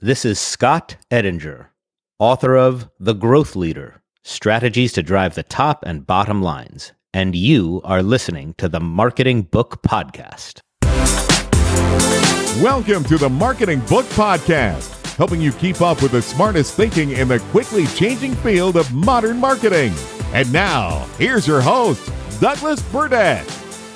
This is Scott Edinger, author of The Growth Leader Strategies to Drive the Top and Bottom Lines. And you are listening to the Marketing Book Podcast. Welcome to the Marketing Book Podcast, helping you keep up with the smartest thinking in the quickly changing field of modern marketing. And now, here's your host, Douglas Burdett.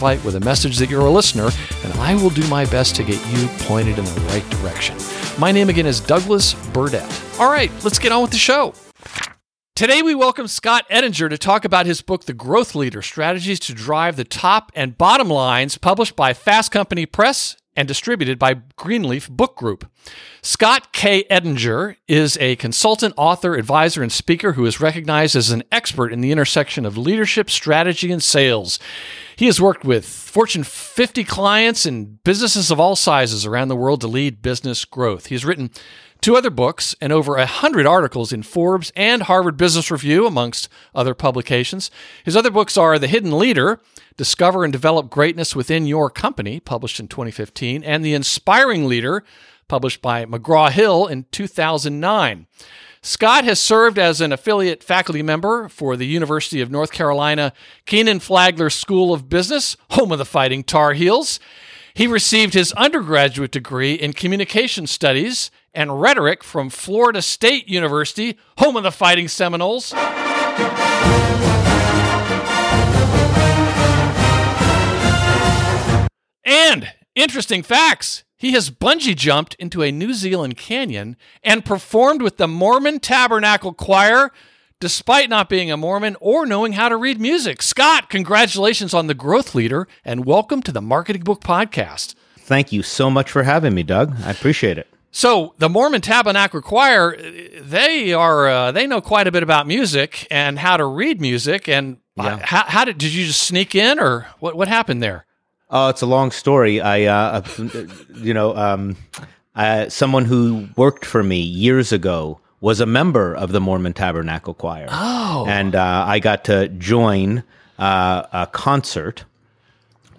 invite with a message that you're a listener, and I will do my best to get you pointed in the right direction. My name again is Douglas Burdett. All right, let's get on with the show. Today, we welcome Scott Edinger to talk about his book, The Growth Leader Strategies to Drive the Top and Bottom Lines, published by Fast Company Press and distributed by Greenleaf Book Group. Scott K. Edinger is a consultant, author, advisor, and speaker who is recognized as an expert in the intersection of leadership, strategy, and sales. He has worked with Fortune 50 clients and businesses of all sizes around the world to lead business growth. He has written two other books and over a hundred articles in Forbes and Harvard Business Review, amongst other publications. His other books are The Hidden Leader, Discover and Develop Greatness Within Your Company, published in 2015, and The Inspiring Leader, published by McGraw Hill in 2009. Scott has served as an affiliate faculty member for the University of North Carolina Kenan Flagler School of Business, home of the Fighting Tar Heels. He received his undergraduate degree in communication studies and rhetoric from Florida State University, home of the Fighting Seminoles. And interesting facts. He has bungee jumped into a New Zealand canyon and performed with the Mormon Tabernacle Choir despite not being a Mormon or knowing how to read music. Scott, congratulations on the growth leader and welcome to the Marketing Book Podcast. Thank you so much for having me, Doug. I appreciate it. So the Mormon Tabernacle Choir, they are uh, they know quite a bit about music and how to read music. And yeah. how, how, did did you just sneak in, or what what happened there? Oh, it's a long story. I, uh, you know, um, uh, someone who worked for me years ago was a member of the Mormon Tabernacle Choir. Oh, and uh, I got to join uh, a concert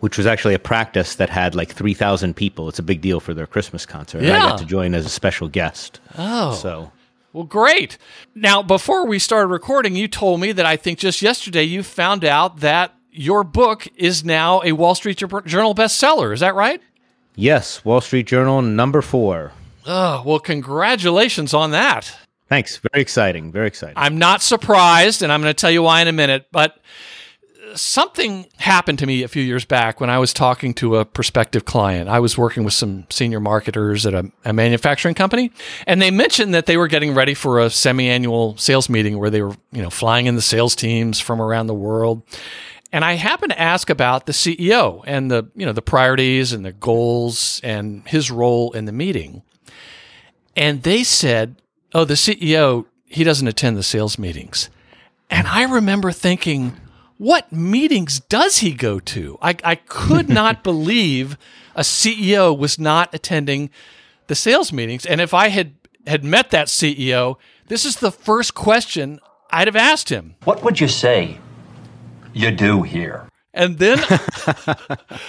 which was actually a practice that had like 3,000 people. It's a big deal for their Christmas concert. Yeah. And I got to join as a special guest. Oh. So. Well, great. Now, before we started recording, you told me that I think just yesterday you found out that your book is now a Wall Street Journal bestseller. Is that right? Yes, Wall Street Journal number four. Oh, well, congratulations on that. Thanks. Very exciting. Very exciting. I'm not surprised, and I'm going to tell you why in a minute, but uh, something happened to me a few years back when I was talking to a prospective client. I was working with some senior marketers at a, a manufacturing company, and they mentioned that they were getting ready for a semi-annual sales meeting where they were, you know, flying in the sales teams from around the world. And I happened to ask about the CEO and the, you know, the priorities and the goals and his role in the meeting. And they said, "Oh, the CEO, he doesn't attend the sales meetings." And I remember thinking, what meetings does he go to? I, I could not believe a CEO was not attending the sales meetings. And if I had, had met that CEO, this is the first question I'd have asked him. What would you say you do here? And then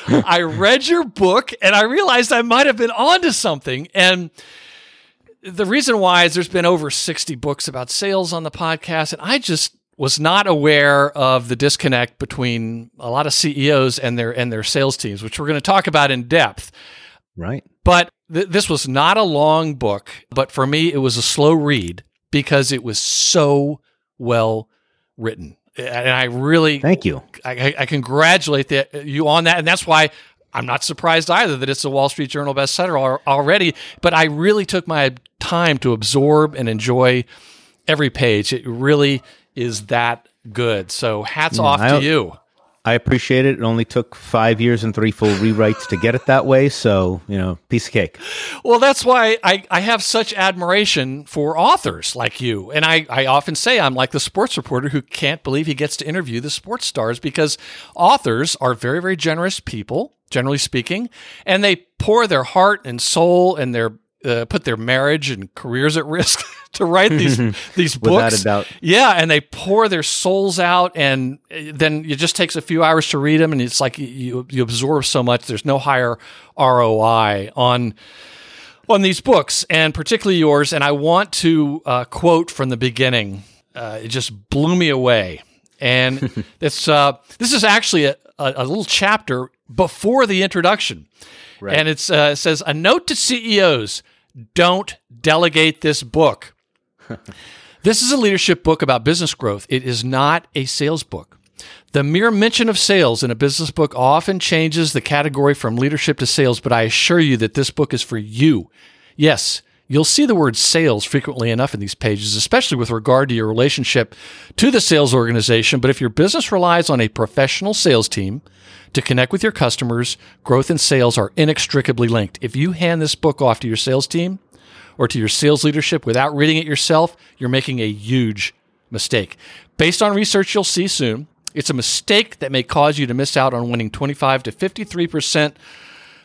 I read your book and I realized I might have been onto something. And the reason why is there's been over 60 books about sales on the podcast. And I just was not aware of the disconnect between a lot of CEOs and their and their sales teams, which we're going to talk about in depth. Right. But th- this was not a long book, but for me it was a slow read because it was so well written. And I really thank you. I, I congratulate you on that, and that's why I'm not surprised either that it's a Wall Street Journal bestseller already. But I really took my time to absorb and enjoy every page. It really is that good. So hats mm, off to you. I appreciate it. It only took five years and three full rewrites to get it that way. So, you know, piece of cake. Well, that's why I, I have such admiration for authors like you. And I, I often say I'm like the sports reporter who can't believe he gets to interview the sports stars because authors are very, very generous people, generally speaking, and they pour their heart and soul and their uh, put their marriage and careers at risk to write these these books. Without a doubt. Yeah, and they pour their souls out, and uh, then it just takes a few hours to read them, and it's like you you absorb so much. There's no higher ROI on on these books, and particularly yours. And I want to uh, quote from the beginning. Uh, it just blew me away, and it's uh, this is actually a, a, a little chapter before the introduction. Right. And it's, uh, it says, a note to CEOs don't delegate this book. this is a leadership book about business growth. It is not a sales book. The mere mention of sales in a business book often changes the category from leadership to sales, but I assure you that this book is for you. Yes, you'll see the word sales frequently enough in these pages, especially with regard to your relationship to the sales organization. But if your business relies on a professional sales team, to connect with your customers, growth and sales are inextricably linked. If you hand this book off to your sales team or to your sales leadership without reading it yourself, you're making a huge mistake. Based on research you'll see soon, it's a mistake that may cause you to miss out on winning 25 to 53%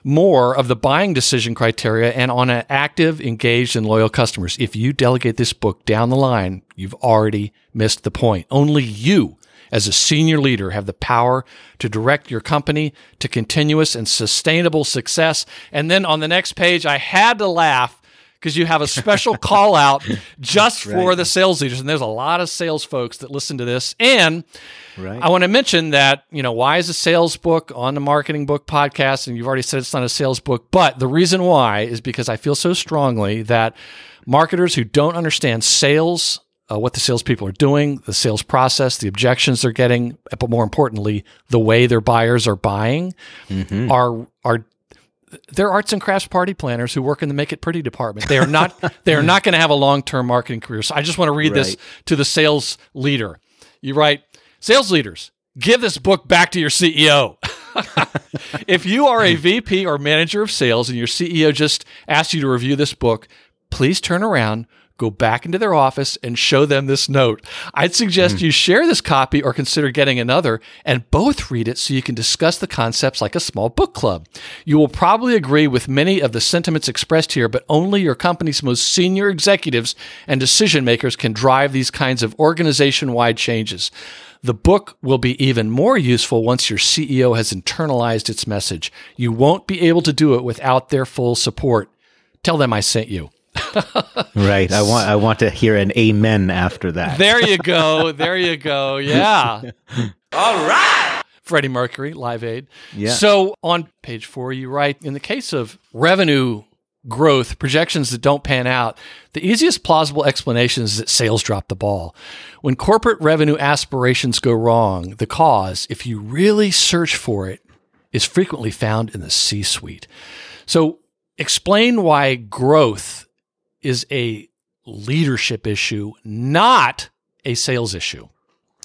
more of the buying decision criteria and on an active, engaged, and loyal customers. If you delegate this book down the line, you've already missed the point. Only you as a senior leader have the power to direct your company to continuous and sustainable success. And then on the next page, I had to laugh because you have a special call out just for the sales leaders. And there's a lot of sales folks that listen to this. And Right. I want to mention that, you know, why is a sales book on the marketing book podcast? And you've already said it's not a sales book, but the reason why is because I feel so strongly that marketers who don't understand sales, uh, what the salespeople are doing, the sales process, the objections they're getting, but more importantly, the way their buyers are buying, are are they're arts and crafts party planners who work in the make it pretty department. They are not they are not going to have a long term marketing career. So I just want to read this to the sales leader. You write, sales leaders, give this book back to your CEO. if you are a VP or manager of sales and your CEO just asked you to review this book, please turn around, go back into their office, and show them this note. I'd suggest hmm. you share this copy or consider getting another and both read it so you can discuss the concepts like a small book club. You will probably agree with many of the sentiments expressed here, but only your company's most senior executives and decision makers can drive these kinds of organization wide changes. The book will be even more useful once your CEO has internalized its message. You won't be able to do it without their full support. Tell them I sent you. Right. I want I want to hear an amen after that. There you go. There you go. Yeah. All right. Freddie Mercury, Live Aid. Yeah. So on page four, you write in the case of revenue growth projections that don't pan out, the easiest plausible explanation is that sales drop the ball. When corporate revenue aspirations go wrong, the cause, if you really search for it, is frequently found in the C suite. So explain why growth is a leadership issue, not a sales issue.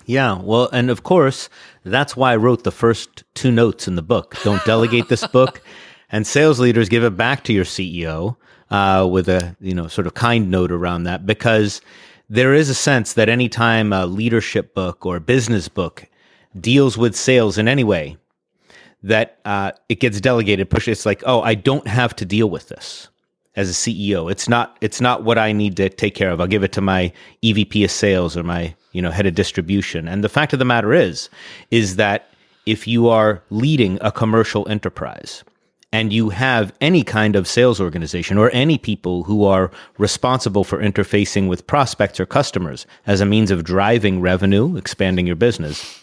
Yeah, well, and of course, that's why I wrote the first two notes in the book. Don't delegate this book, and sales leaders give it back to your CEO uh, with a you know sort of kind note around that because there is a sense that anytime a leadership book or a business book deals with sales in any way, that uh, it gets delegated, pushed. It's like, oh, I don't have to deal with this as a CEO. It's not it's not what I need to take care of. I'll give it to my EVP of sales or my, you know, head of distribution. And the fact of the matter is is that if you are leading a commercial enterprise and you have any kind of sales organization or any people who are responsible for interfacing with prospects or customers as a means of driving revenue, expanding your business,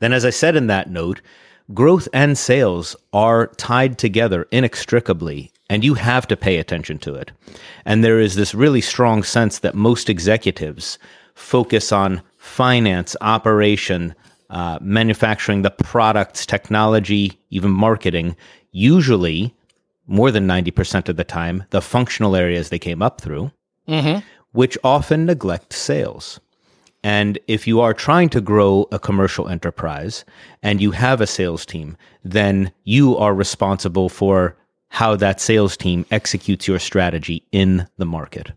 then as I said in that note, growth and sales are tied together inextricably, and you have to pay attention to it. And there is this really strong sense that most executives focus on finance, operation, uh, manufacturing, the products, technology, even marketing, usually more than 90% of the time, the functional areas they came up through, which often neglect sales. And if you are trying to grow a commercial enterprise and you have a sales team, then you are responsible for how that sales team executes your strategy in the market.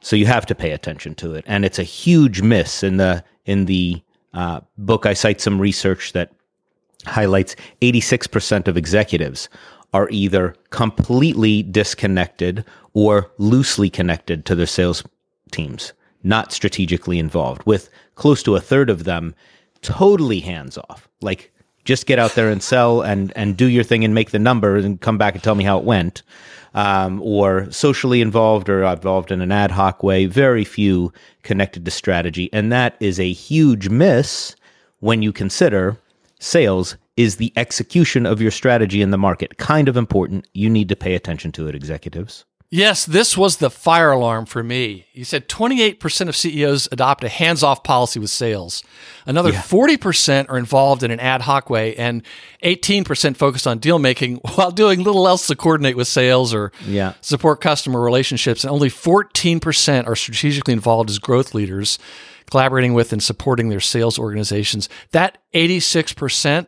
So you have to pay attention to it. And it's a huge miss in the in the uh, book. I cite some research that highlights 86% of executives are either completely disconnected or loosely connected to their sales teams, not strategically involved, with close to a third of them totally hands off. Like just get out there and sell and and do your thing and make the number and come back and tell me how it went. Um, or socially involved or involved in an ad hoc way. Very few connected to strategy, and that is a huge miss when you consider sales is the execution of your strategy in the market. Kind of important. You need to pay attention to it, executives. Yes, this was the fire alarm for me. You said 28% of CEOs adopt a hands off policy with sales. Another yeah. 40% are involved in an ad hoc way, and 18% focus on deal making while doing little else to coordinate with sales or yeah. support customer relationships. And only 14% are strategically involved as growth leaders, collaborating with and supporting their sales organizations. That 86%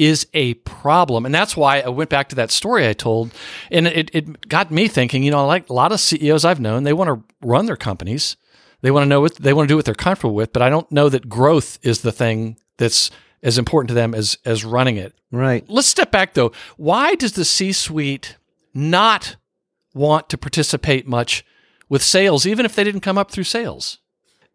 is a problem. And that's why I went back to that story I told. And it, it got me thinking, you know, like a lot of CEOs I've known, they want to run their companies. They want to know what they want to do what they're comfortable with, but I don't know that growth is the thing that's as important to them as as running it. Right. Let's step back though. Why does the C-suite not want to participate much with sales even if they didn't come up through sales?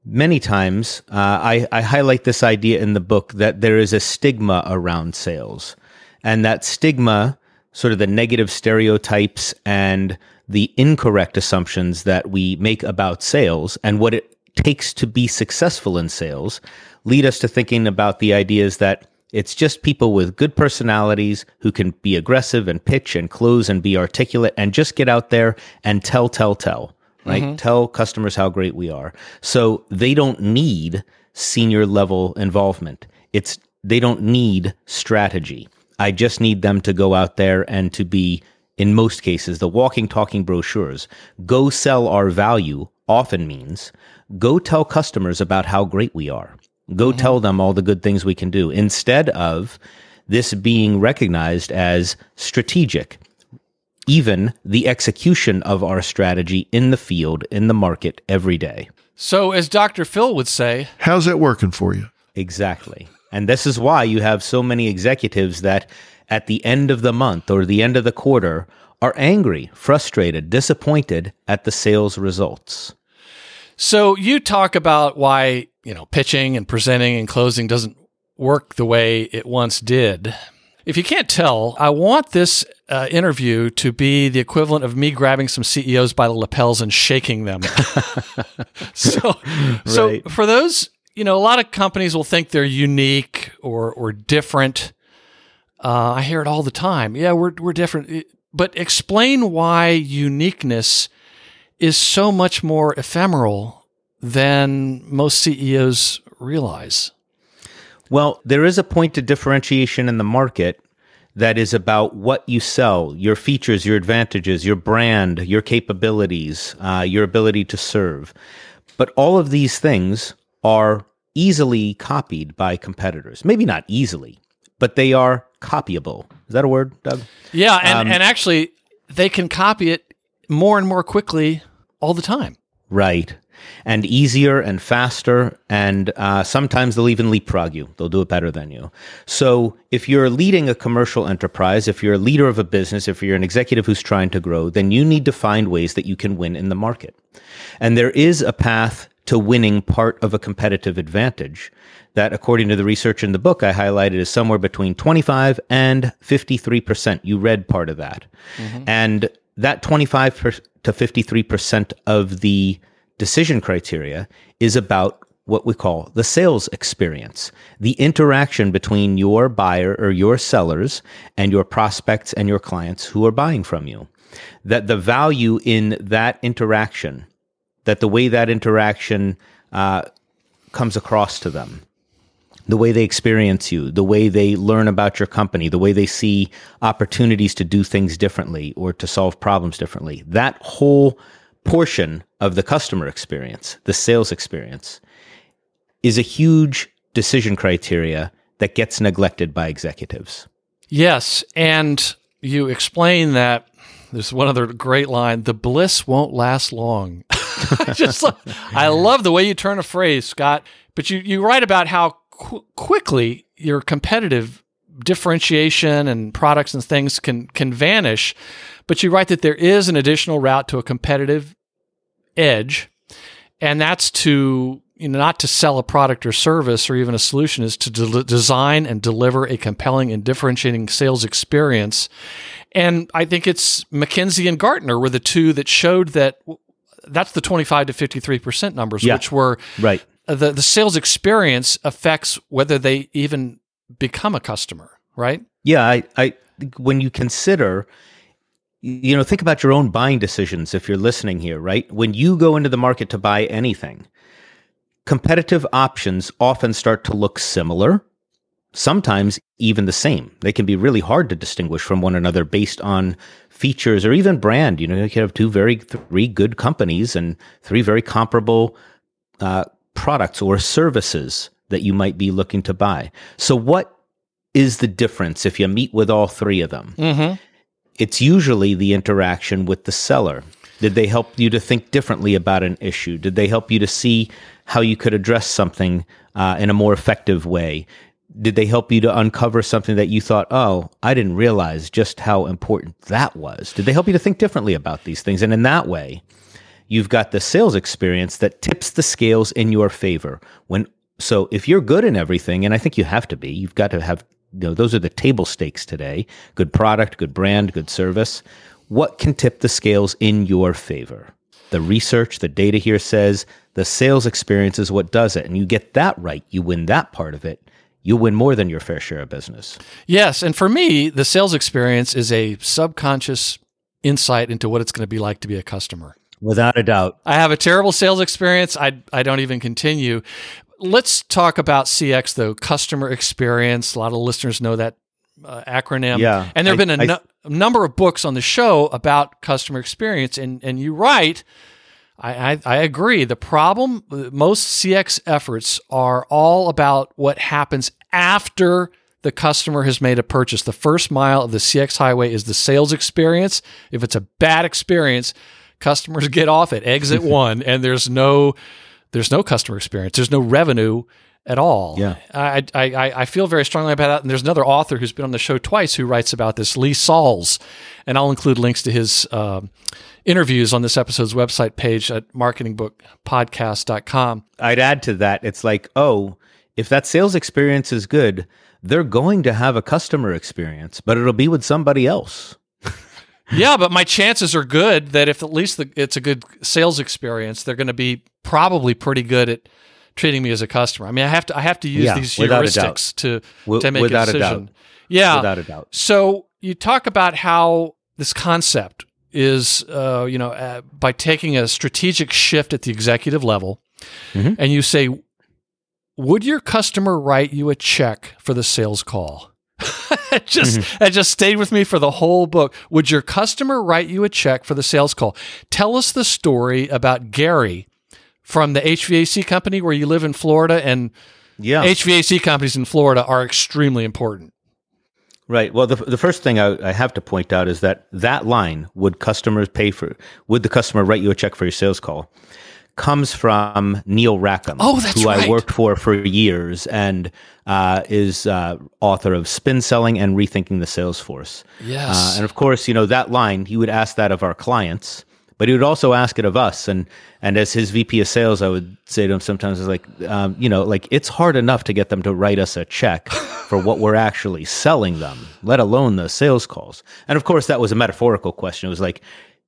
Many times uh, I, I highlight this idea in the book that there is a stigma around sales. And that stigma sort of the negative stereotypes and the incorrect assumptions that we make about sales and what it takes to be successful in sales lead us to thinking about the ideas that it's just people with good personalities who can be aggressive and pitch and close and be articulate and just get out there and tell, tell, tell right? Mm-hmm. Tell customers how great we are. So they don't need senior level involvement. It's they don't need strategy. I just need them to go out there and to be in most cases the walking talking brochures. Go sell our value often means go tell customers about how great we are. Go mm-hmm. tell them all the good things we can do instead of this being recognized as strategic even the execution of our strategy in the field, in the market every day. So, as Dr. Phil would say, how's that working for you? Exactly. And this is why you have so many executives that at the end of the month or the end of the quarter are angry, frustrated, disappointed at the sales results. So, you talk about why, you know, pitching and presenting and closing doesn't work the way it once did. If you can't tell, I want this uh, interview to be the equivalent of me grabbing some CEOs by the lapels and shaking them. so, right. so for those, you know, a lot of companies will think they're unique or or different. Uh, I hear it all the time. Yeah, we're we're different, but explain why uniqueness is so much more ephemeral than most CEOs realize. Well, there is a point to differentiation in the market that is about what you sell, your features, your advantages, your brand, your capabilities, uh, your ability to serve. But all of these things are easily copied by competitors. Maybe not easily, but they are copyable. Is that a word, Doug? Yeah, and, um, and actually, they can copy it more and more quickly all the time. Right and easier and faster. And uh, sometimes they'll even leapfrog you. They'll do it better than you. So if you're leading a commercial enterprise, if you're a leader of a business, if you're an executive who's trying to grow, then you need to find ways that you can win in the market. And there is a path to winning part of a competitive advantage that, according to the research in the book I highlighted, is somewhere between 25 and 53%. You read part of that. Mm-hmm. And that 25 to 53% of the decision criteria is about what we call the sales experience, the interaction between your buyer or your sellers and your prospects and your clients who are buying from you. That the value in that interaction, that the way that interaction uh, comes across to them, the way they experience you, the way they learn about your company, the way they see opportunities to do things differently or to solve problems differently. That whole portion of the customer experience, the sales experience, is a huge decision criteria that gets neglected by executives. Yes, and you explain that there's one other great line: "The bliss won't last long." Just, I love the way you turn a phrase, Scott. But you you write about how qu- quickly your competitive differentiation and products and things can can vanish. But you write that there is an additional route to a competitive edge, and that's to you know, not to sell a product or service or even a solution is to de- design and deliver a compelling and differentiating sales experience. And I think it's McKinsey and Gartner were the two that showed that that's the 25 to 53% numbers, Yeah. which were Right. the, the sales experience affects whether they even become a customer, right? Yeah, I, I when you consider you know, think about your own buying decisions if you're listening here, right? When you go into the market to buy anything, competitive options often start to look similar, sometimes even the same. They can be really hard to distinguish from one another based on features or even brand. You know, you have two very, three good companies and three very comparable uh, products or services that you might be looking to buy. So, what is the difference if you meet with all three of them? Mm-hmm. It's usually the interaction with the seller. Did they help you to think differently about an issue? Did they help you to see how you could address something uh, in a more effective way? Did they help you to uncover something that you thought, oh, I didn't realize just how important that was? Did they help you to think differently about these things? And in that way, you've got the sales experience that tips the scales in your favor. When so if you're good in everything, and I think you have to be, you've got to have you know, those are the table stakes today. Good product, good brand, good service. What can tip the scales in your favor? The research, the data here says the sales experience is what does it. And you get that right, you win that part of it, you win more than your fair share of business. Yes, and for me, the sales experience is a subconscious insight into what it's going to be like to be a customer. Without a doubt. I have a terrible sales experience. I I don't even continue. Let's talk about CX though, customer experience. A lot of listeners know that uh, acronym. Yeah, and there have been a, I- a number of books on the show about customer experience, and and you write. I, I, I agree. The problem, most CX efforts are all about what happens after the customer has made a purchase. The first mile of the CX highway is the sales experience. If it's a bad experience, customers get off at exit one, and there's no there's no customer experience. There's no revenue at all. Yeah. I, I, I I feel very strongly about that. And there's another author who's been on the show twice who writes about this, Lee Salz, and I'll include links to his um, interviews on this episode's website page at marketingbookpodcast.com. I'd add to that, it's like, oh, if that sales experience is good, they're going to have a customer experience, but it'll be with somebody else. Yeah, but my chances are good that if at least the, it's a good sales experience, they're going to be probably pretty good at treating me as a customer. I mean, I have to I have to use Yeah, these heuristics to Wi- to make without a a decision. doubt. Yeah, Without a doubt. So you talk about how this concept is, uh, you know, uh, by taking a strategic shift at the executive level, Mhm. and you say, "Would your customer write you a check for the sales call?" it just mm-hmm. it just stayed with me for the whole book. Would your customer write you a check for the sales call? Tell us the story about Gary from the HVAC company where you live in Florida, and Yeah. HVAC companies in Florida are extremely important. Right. Well, the, the first thing I, I have to point out is that that line, would customers pay for, would the customer write you a check for your sales call, comes from Neil Rackham, Oh, who right. I worked for for years and uh, is uh, author of Spin Selling and Rethinking the Sales Force. Yes. Uh, and of course, you know, that line, he would ask that of our clients, but he would also ask it of us. And, and as his VP of sales, I would say to him sometimes, it's like, um, you know, like it's hard enough to get them to write us a check for what we're actually selling them, let alone the sales calls. And of course, that was a metaphorical question. It was like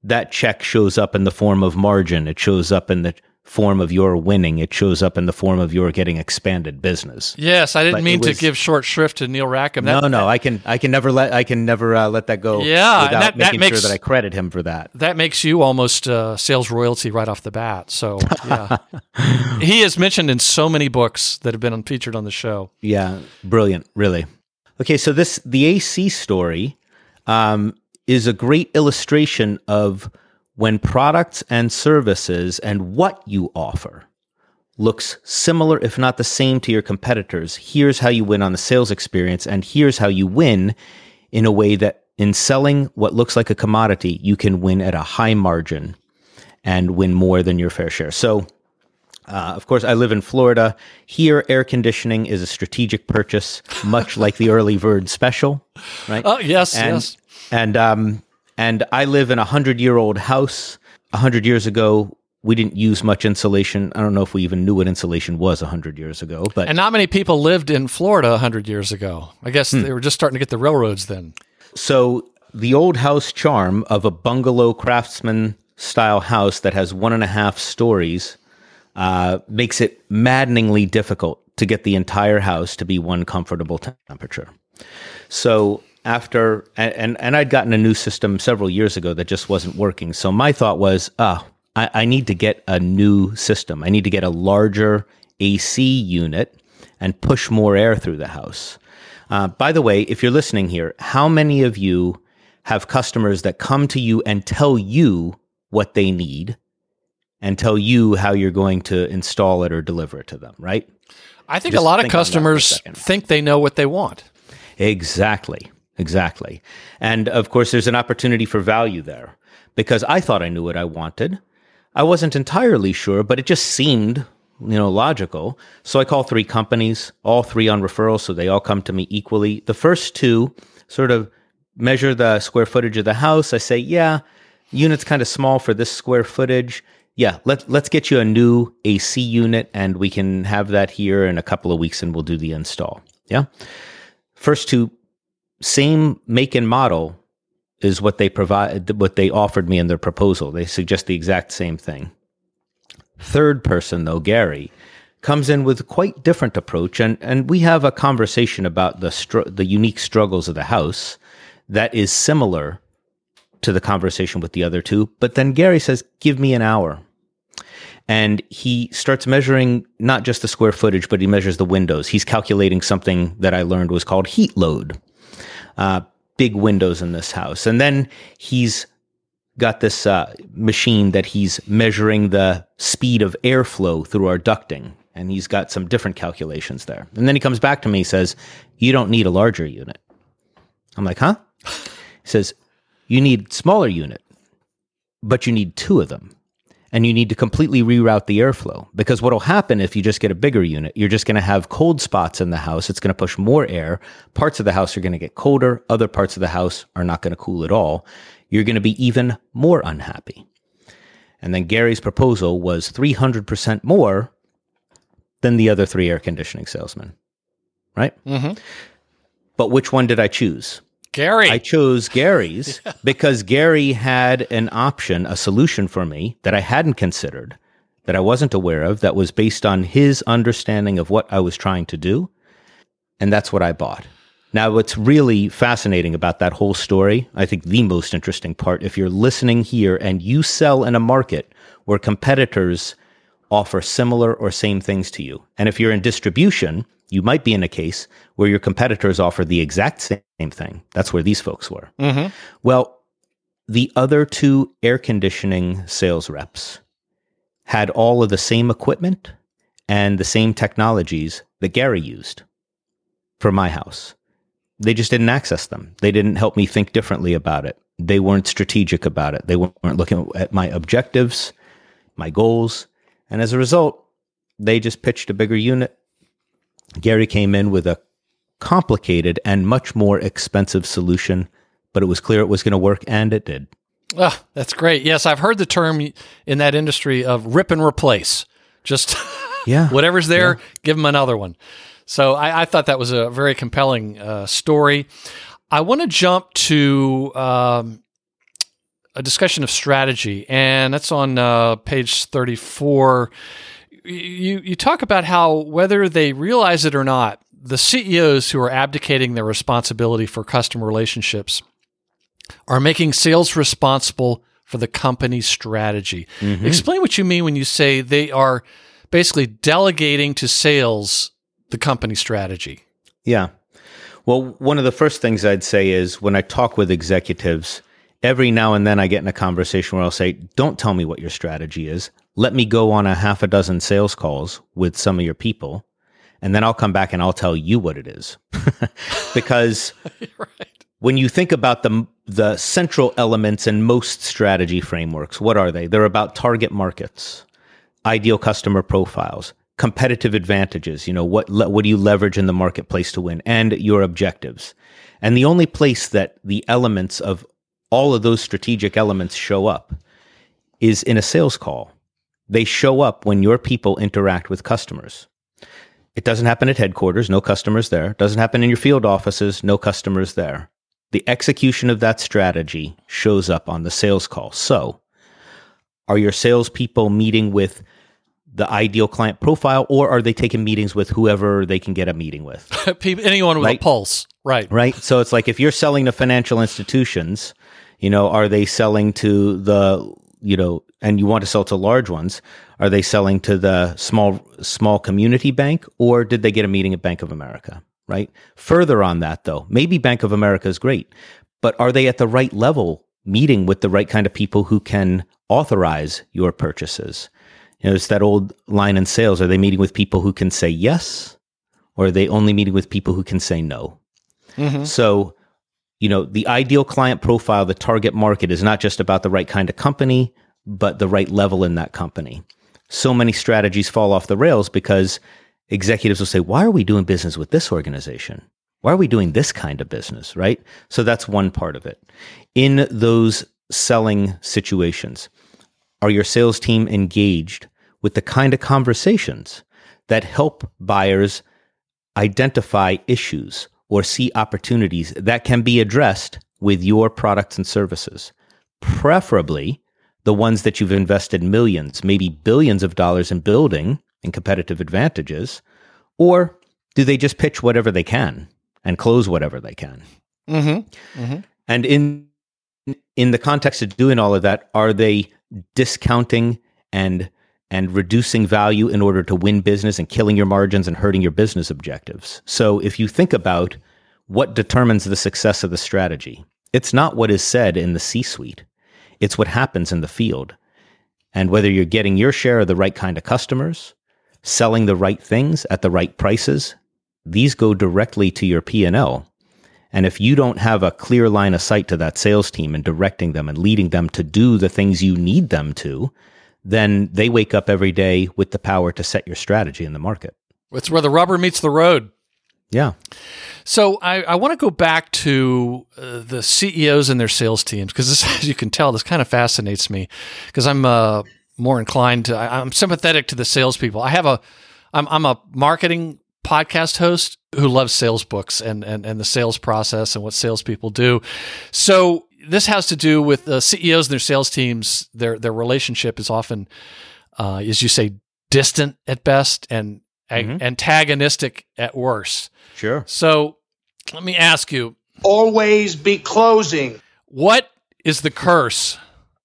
that check shows up in the form of margin. It shows up in the form of your winning. It shows up in the form of your getting expanded business. Yes, I didn't But mean it to give short shrift to Neil Rackham. That, no, no, I can, I can never let, I can never uh, let that go. Yeah, without that- that makes- sure that I credit him for that. that makes you almost uh, sales royalty right off the bat. So, yeah. he is mentioned in so many books that have been featured on the show. Yeah, brilliant, really. Okay, so this the AC story um, is a great illustration of when products and services and what you offer looks similar, if not the same, to your competitors. Here's how you win on the sales experience, and here's how you win in a way that in selling what looks like a commodity, you can win at a high margin and win more than your fair share. So, uh, of course, I live in Florida. Here, air conditioning is a strategic purchase, much like the early Verd special, right? Oh, yes, and, yes. And um, and I live in a hundred year old house. A hundred years ago, we didn't use much insulation. I don't know if we even knew what insulation was a hundred years ago, but And not many people lived in Florida 100 years ago. I guess Hmm. they were just starting to get the railroads then. So the old house charm of a bungalow craftsman style house that has one and a half stories uh, makes it maddeningly difficult to get the entire house to be one comfortable temperature. So after and, and I'd gotten a new system several years ago that just wasn't working. So my thought was, oh, I, I need to get a new system. I need to get a larger AC unit and push more air through the house. Uh, by the way, if you're listening here, how many of you have customers that come to you and tell you what they need and tell you how you're going to install it or deliver it to them, right? I think Just a lot of think on that for a customers think they know what they want. Exactly. Exactly. And of course, there's an opportunity for value there because I thought I knew what I wanted. I wasn't entirely sure, but it just seemed, you know, logical. So I call three companies, all three on referral. So they all come to me equally. The first two sort of measure the square footage of the house. I say, yeah, unit's kind of small for this square footage. Yeah, let, let's get you a new AC unit and we can have that here in a couple of weeks and we'll do the install. Yeah. First two, same make and model is what they provide, what they offered me in their proposal. They suggest the exact same thing. Third person, though, Gary, comes in with a quite different approach, and, and we have a conversation about the str- the unique struggles of the house that is similar to the conversation with the other two. But then Gary says, "Give me an hour." and he starts measuring not just the square footage, but he measures the windows. He's calculating something that I learned was called heat load. Uh, big windows in this house, and then he's got this uh, machine that he's measuring the speed of airflow through our ducting, and he's got some different calculations there. And then he comes back to me, says, "You don't need a larger unit." I'm like, "Huh?" He says, "You need smaller unit, but you need two of them." And you need to completely reroute the airflow. Because what will happen if you just get a bigger unit you're just going to have cold spots in the house it's going to push more air parts of the house are going to get colder other parts of the house are not going to cool at all you're going to be even more unhappy. And then gary's proposal was 300% more than the other three air conditioning salesmen right? Mm-hmm. but which one did i choose Gary, I chose Gary's because Gary had an option, a solution for me that I hadn't considered, that I wasn't aware of, that was based on his understanding of what I was trying to do. And that's what I bought. Now, what's really fascinating about that whole story, I think the most interesting part, if you're listening here and you sell in a market where competitors offer similar or same things to you, and if you're in distribution, you might be in a case where your competitors offer the exact same thing. That's where these folks were. Mm-hmm. Well, the other two air conditioning sales reps had all of the same equipment and the same technologies that Gary used for my house. They just didn't access them. They didn't help me think differently about it. They weren't strategic about it. They weren't looking at my objectives, my goals. And as a result, they just pitched a bigger unit. Gary came in with a complicated and much more expensive solution, but it was clear it was going to work, and it did. Ah, that's great. Yes, I've heard the term in that industry of rip and replace. Just Yeah. whatever's there, give them another one. So I, I thought that was a very compelling uh, story. I want to jump to um, a discussion of strategy, and that's on uh, page 34. You, you talk about how, whether they realize it or not, the CEOs who are abdicating their responsibility for customer relationships are making sales responsible for the company's strategy. Explain what you mean when you say they are basically delegating to sales the company strategy. Yeah. Well, one of the first things I'd say is when I talk with executives every now and then I get in a conversation where I'll say, Don't tell me what your strategy is. Let me go on a half a dozen sales calls with some of your people, and then I'll come back and I'll tell you what it is. because right. when you think about the the central elements in most strategy frameworks, what are they? They're about target markets, ideal customer profiles, competitive advantages. You know what what do you leverage in the marketplace to win, and your objectives. And the only place that the elements of all of those strategic elements show up is in a sales call. They show up when your people interact with customers. It doesn't happen at headquarters, no customers there. It doesn't happen in your field offices, no customers there. The execution of that strategy shows up on the sales call. So, are your salespeople meeting with the ideal client profile, or are they taking meetings with whoever they can get a meeting with? Anyone with Right. a pulse, right? right? So it's like if you're selling to financial institutions, you know, are they selling to the, you know, and you want to sell to large ones, are they selling to the small small community bank or did they get a meeting at Bank of America, right? Further on that though, maybe Bank of America is great, but are they at the right level meeting with the right kind of people who can authorize your purchases? You know, it's that old line in sales, are they meeting with people who can say yes or are they only meeting with people who can say no? Mm-hmm. So, you know, the ideal client profile, the target market is not just about the right kind of company, but the right level in that company. So many strategies fall off the rails because executives will say, why are we doing business with this organization? Why are we doing this kind of business? Right. So that's one part of it. In those selling situations, are your sales team engaged with the kind of conversations that help buyers identify issues or see opportunities that can be addressed with your products and services, preferably the ones that you've invested millions, maybe billions of dollars in building and competitive advantages, or do they just pitch whatever they can and close whatever they can? Mm-hmm. And in in the context of doing all of that, are they discounting and and reducing value in order to win business and killing your margins and hurting your business objectives? So if you think about what determines the success of the strategy, it's not what is said in the C-suite. It's what happens in the field. And whether you're getting your share of the right kind of customers, selling the right things at the right prices, these go directly to your P&L. And if you don't have a clear line of sight to that sales team and directing them and leading them to do the things you need them to, then they wake up every day with the power to set your strategy in the market. It's where the rubber meets the road. Yeah. So I, I want to go back to uh, the CEOs and their sales teams because, as you can tell, this kind of fascinates me because I'm uh, more inclined to. I, I'm sympathetic to the salespeople. I have a, I'm, I'm a marketing podcast host who loves sales books and and and the sales process and what salespeople do. So this has to do with the CEOs and their sales teams. Their their relationship is often, uh, as you say, distant at best and ag- antagonistic at worst. Sure. So let me ask you, always be closing. what is the curse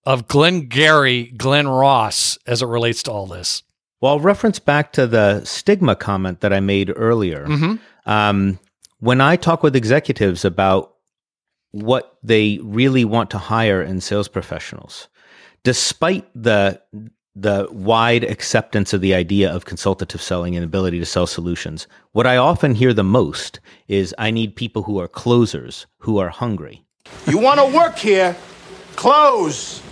of Glengarry Glen Ross, as it relates to all this? Well, I'll reference back to the stigma comment that I made earlier. Mhm. Um, when I talk with executives about what they really want to hire in sales professionals, despite the the wide acceptance of the idea of consultative selling and ability to sell solutions, what I often hear the most is I need people who are closers, who are hungry. You want to work here? Close.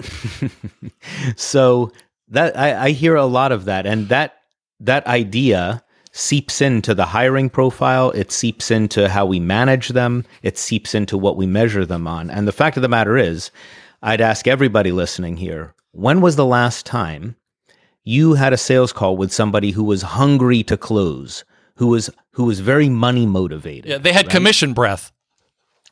so that I, I hear a lot of that and that that idea seeps into the hiring profile it seeps into how we manage them it seeps into what we measure them on and the fact of the matter is i'd ask everybody listening here when was the last time you had a sales call with somebody who was hungry to close who was who was very money motivated Yeah, they had commission breath.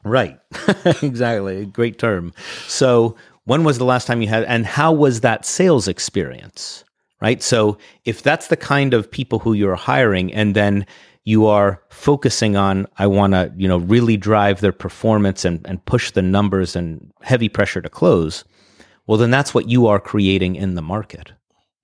Right. exactly. Great term. So, when was the last time you had, and how was that sales experience? Right. So, if that's the kind of people who you're hiring, and then you are focusing on, I want to, you know, really drive their performance and, and push the numbers and heavy pressure to close, well, then that's what you are creating in the market.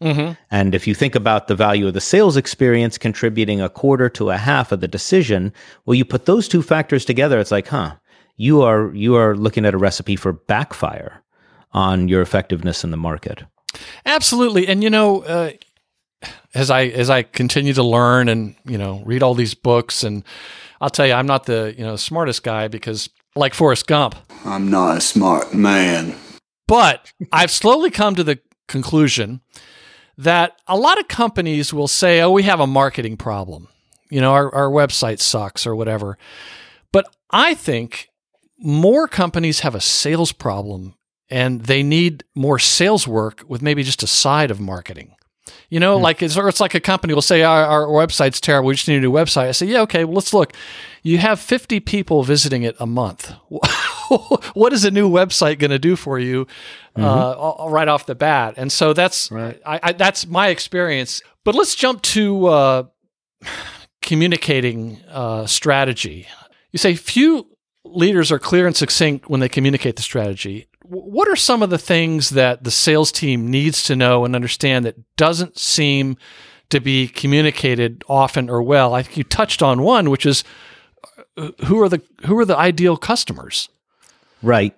Mm-hmm. And if you think about the value of the sales experience contributing a quarter to a half of the decision, well, you put those two factors together, it's like, huh, you are you are looking at a recipe for backfire on your effectiveness in the market. Absolutely, and you know, uh, as I as I continue to learn and you know read all these books, and I'll tell you, I'm not the you know smartest guy because like Forrest Gump, I'm not a smart man. but I've slowly come to the conclusion that a lot of companies will say, "Oh, we have a marketing problem," you know, our our website sucks or whatever. But I think more companies have a sales problem and they need more sales work with maybe just a side of marketing. You know, like it's, or it's like a company will say our, our website's terrible. We just need a new website. I say, yeah, okay. Well, let's look. You have 50 people visiting it a month. what is a new website going to do for you uh, all- right off the bat? And so that's I, I, that's my experience. But let's jump to uh, communicating uh, strategy. You say few leaders are clear and succinct when they communicate the strategy. What are some of the things that the sales team needs to know and understand that doesn't seem to be communicated often or well? I think you touched on one, which is uh, who are the who are the ideal customers? Right.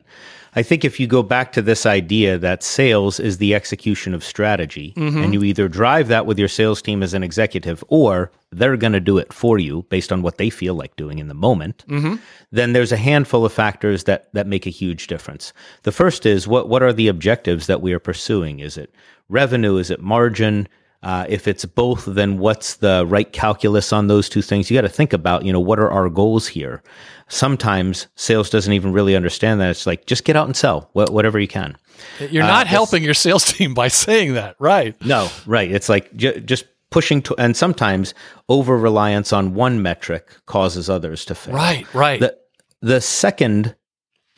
I think if you go back to this idea that sales is the execution of strategy, mm-hmm. and you either drive that with your sales team as an executive, or they're going to do it for you based on what they feel like doing in the moment, mm-hmm. then there's a handful of factors that that make a huge difference. The first is what what are the objectives that we are pursuing? Is it revenue? Is it margin? Uh, if it's both, then what's the right calculus on those two things? You got to think about, you know, what are our goals here? Sometimes sales doesn't even really understand that. It's like just get out and sell wh- whatever you can. You're not helping your sales team by saying that, right? No, right. It's like ju- just pushing to, and sometimes over reliance on one metric causes others to fail. Right, right. The the second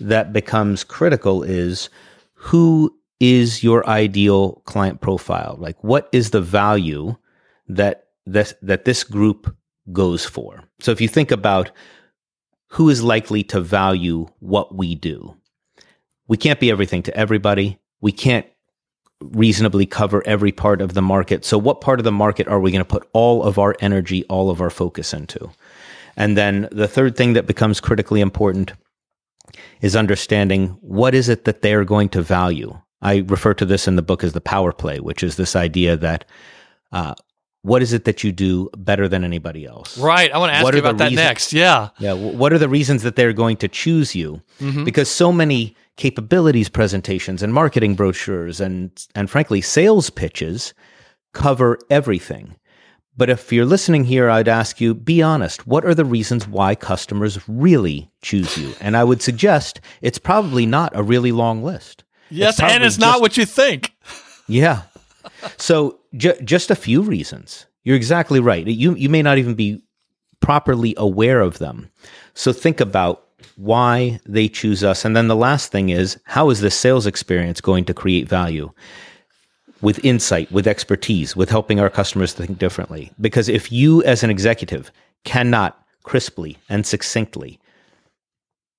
that becomes critical is who is your ideal client profile? Like what is the value that this that this group goes for? So if you think about who is likely to value what we do, we can't be everything to everybody. We can't reasonably cover every part of the market. So, what part of the market are we going to put all of our energy, all of our focus into? And then the third thing that becomes critically important is understanding what is it that they're going to value. I refer to this in the book as the power play, which is this idea that uh, what is it that you do better than anybody else? Right. I want to ask What you about that reasons- next. Yeah. Yeah. What are the reasons that they're going to choose you? Mm-hmm. Because so many capabilities presentations and marketing brochures and and frankly sales pitches cover everything. But if you're listening here, I'd ask you, be honest. What are the reasons why customers really choose you? And I would suggest it's probably not a really long list. Yes, and probably it's not just- what you think. Yeah. So ju- just a few reasons. You're exactly right. You you may not even be properly aware of them. So think about why they choose us. And then the last thing is how is this sales experience going to create value? With insight, with expertise, with helping our customers think differently. Because if you as an executive cannot crisply and succinctly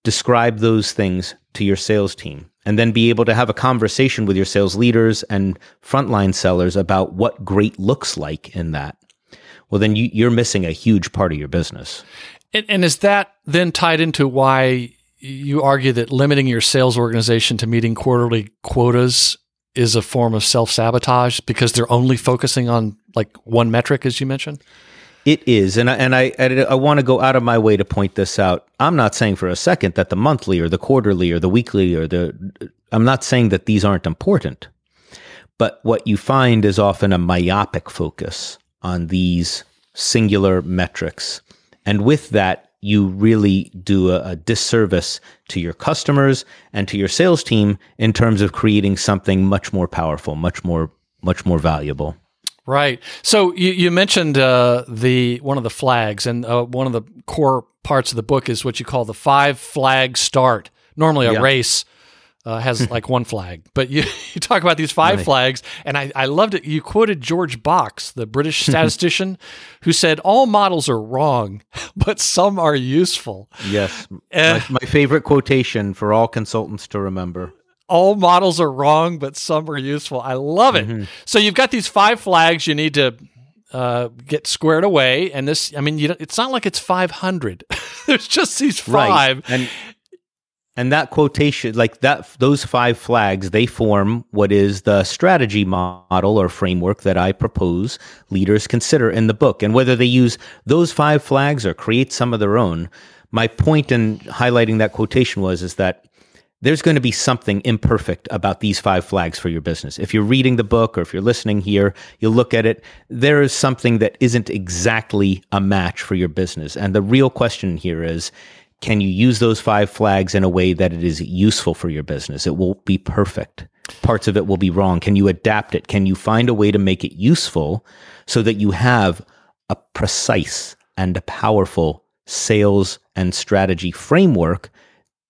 describe those things to your sales team and then be able to have a conversation with your sales leaders and frontline sellers about what great looks like in that well then you, you're missing a huge part of your business And, and is that then tied into why you argue that limiting your sales organization to meeting quarterly quotas is a form of self sabotage because they're only focusing on like one metric, as you mentioned? It is, and I, and I I, I want to go out of my way to point this out. I'm not saying for a second that the monthly or the quarterly or the weekly or the I'm not saying that these aren't important. But what you find is often a myopic focus on these singular metrics. And with that, you really do a, a disservice to your customers and to your sales team in terms of creating something much more powerful, much more much more valuable. Right. So you, you mentioned uh, the one of the flags, and uh, one of the core parts of the book is what you call the five flag start. Normally, a Yeah. race uh, has like one flag, but you, you talk about these five flags, and I, I loved it. You quoted George Box, the British statistician, who said, "All models are wrong, but some are useful. Yes. Eh. my, my favorite quotation for all consultants to remember. All models are wrong, but some are useful." I love it. So you've got these five flags you need to uh, get squared away, and this, I mean, you don't, it's not like it's five hundred. There's just these five. And And that quotation, like that, those five flags, they form what is the strategy model or framework that I propose leaders consider in the book. And whether they use those five flags or create some of their own, my point in highlighting that quotation was is that there's going to be something imperfect about these five flags for your business. If you're reading the book or if you're listening here, you'll look at it. There is something that isn't exactly a match for your business. And the real question here is can you use those five flags in a way that it is useful for your business? It won't be perfect. Parts of it will be wrong. Can you adapt it? Can you find a way to make it useful so that you have a precise and powerful sales and strategy framework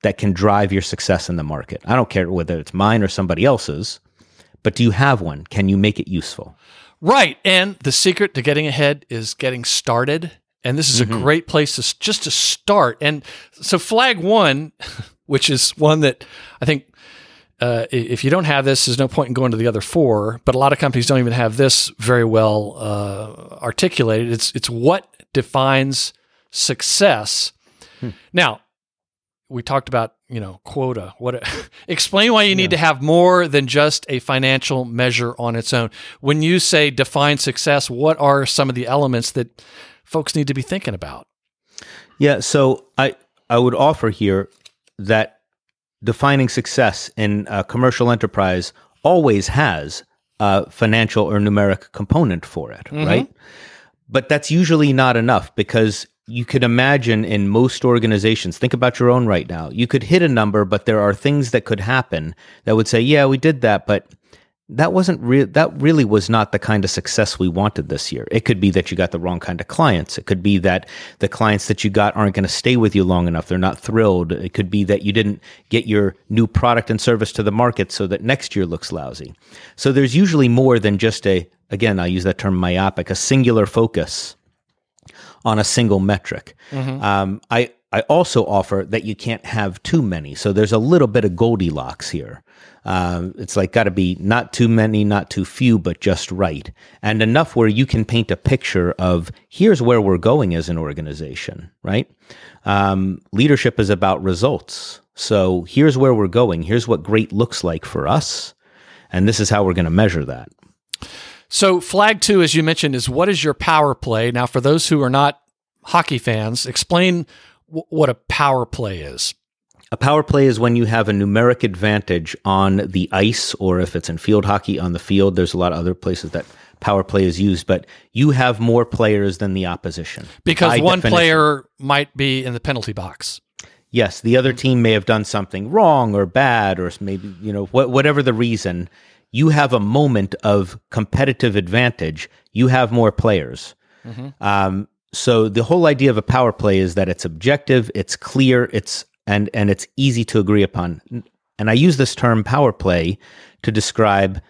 that can drive your success in the market. I don't care whether it's mine or somebody else's, but do you have one? Can you make it useful? Right. And the secret to getting ahead is getting started. And this is mm-hmm. a great place to just to start. And so flag one, which is one that I think uh, if you don't have this, there's no point in going to the other four. But a lot of companies don't even have this very well uh, articulated. It's it's what defines success. Hmm. Now, we talked about you know quota what explain why you need yeah. to have more than just a financial measure on its own when you say define success what are some of the elements that folks need to be thinking about yeah so i i would offer here that defining success in a commercial enterprise always has a financial or numeric component for it mm-hmm. right but that's usually not enough because you could imagine in most organizations, think about your own right now. You could hit a number, but there are things that could happen that would say, yeah, we did that, but that wasn't real. That really was not the kind of success we wanted this year. It could be that you got the wrong kind of clients. It could be that the clients that you got aren't going to stay with you long enough. They're not thrilled. It could be that you didn't get your new product and service to the market so that next year looks lousy. So there's usually more than just a, again, I use that term myopic, a singular focus on a single metric. Mm-hmm. Um, I I also offer that you can't have too many. So there's a little bit of Goldilocks here. Um, it's like got to be not too many, not too few, but just right, and enough where you can paint a picture of here's where we're going as an organization. Right? Um, leadership is about results. So here's where we're going. Here's what great looks like for us, and this is how we're going to measure that. So, flag two, as you mentioned, is what is your power play? Now, for those who are not hockey fans, explain w- what a power play is. A power play is when you have a numeric advantage on the ice, or if it's in field hockey on the field. There's a lot of other places that power play is used, but you have more players than the opposition. Because one definition. player might be in the penalty box. Yes, the other team may have done something wrong or bad, or maybe, you know, wh- whatever the reason you have a moment of competitive advantage. You have more players. Mm-hmm. Um, so the whole idea of a power play is that it's objective, it's clear, it's and and it's easy to agree upon. And I use this term power play to describe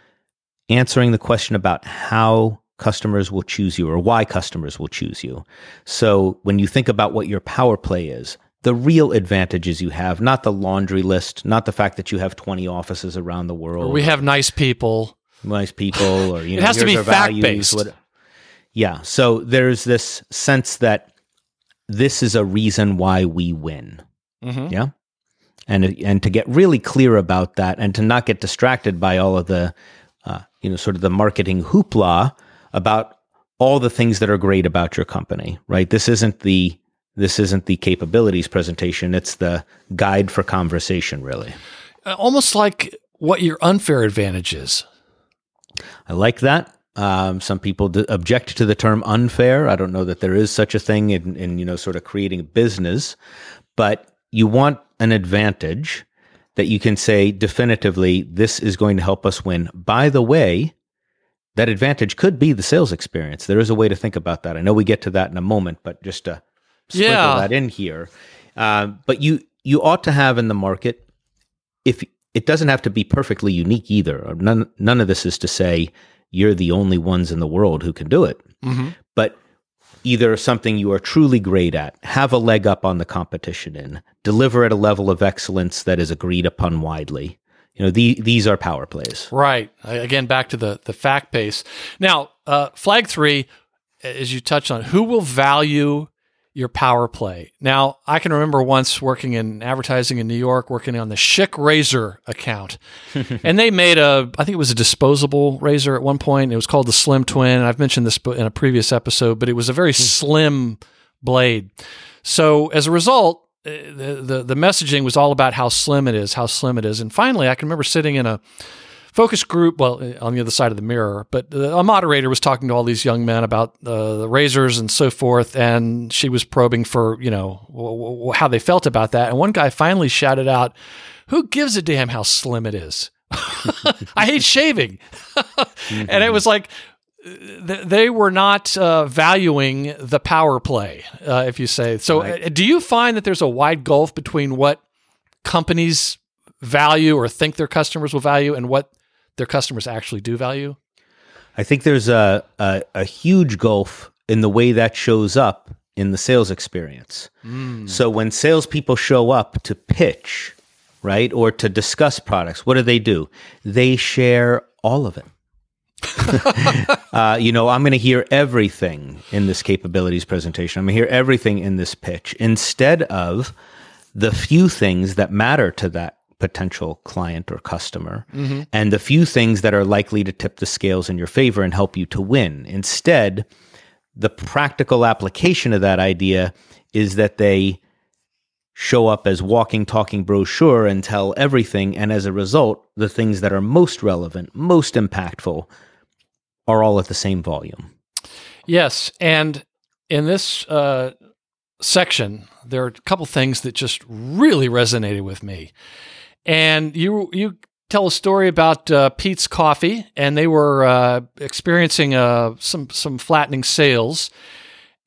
answering the question about how customers will choose you or why customers will choose you. So when you think about what your power play is, the real advantages you have, not the laundry list, not the fact that you have 20 offices around the world. Or we have nice people. Nice people, or, you it know, has to be fact based. Yeah. So there's this sense that this is a reason why we win. Mm-hmm. Yeah. And, and to get really clear about that and to not get distracted by all of the, uh, you know, sort of the marketing hoopla about all the things that are great about your company, right? This isn't the this isn't the capabilities presentation, it's the guide for conversation, really. Uh, almost like what your unfair advantage is. I like that. Um, some people d- object to the term unfair. I don't know that there is such a thing in, in, you know, sort of creating a business, but you want an advantage that you can say definitively, this is going to help us win. By the way, that advantage could be the sales experience. There is a way to think about that. I know we get to that in a moment, but just to sprinkle yeah. that in here. Uh, but you you ought to have in the market if it doesn't have to be perfectly unique either. None none of this is to say you're the only ones in the world who can do it. Mm-hmm. But either something you are truly great at, have a leg up on the competition in, deliver at a level of excellence that is agreed upon widely. You know, the, these are power plays. Right. Again, back to the the fact base. Now, uh, flag three, as you touched on, who will value your power play. Now, I can remember once working in advertising in New York, working on the Schick razor account. and they made a, I think it was a disposable razor at one point. It was called the Slim Twin. And I've mentioned this in a previous episode, but it was a very slim blade. So as a result, uh, the, the, the messaging was all about how slim it is, how slim it is. And finally, I can remember sitting in a focus group, well, uh, on the other side of the mirror, but a moderator was talking to all these young men about uh, the razors and so forth, and she was probing for, you know, w- w- how they felt about that. And one guy finally shouted out, Who gives a damn how slim it is? I hate shaving. And it was like, they were not uh, valuing the power play, uh, if you say. So, Right. uh, do you find that there's a wide gulf between what companies value or think their customers will value and what their customers actually do value? I think there's a, a, a huge gulf in the way that shows up in the sales experience. So when salespeople show up to pitch, right, or to discuss products, what do they do? They share all of it. uh, you know, I'm going to hear everything in this capabilities presentation. I'm going to hear everything in this pitch instead of the few things that matter to that potential client or customer and the few things that are likely to tip the scales in your favor and help you to win. Instead, the practical application of that idea is that they show up as walking, talking brochure and tell everything. And as a result, the things that are most relevant, most impactful are all at the same volume. Yes, and in this uh, section, there are a couple things that just really resonated with me. And you you tell a story about uh, Peet's Coffee, and they were uh, experiencing uh, some some flattening sales,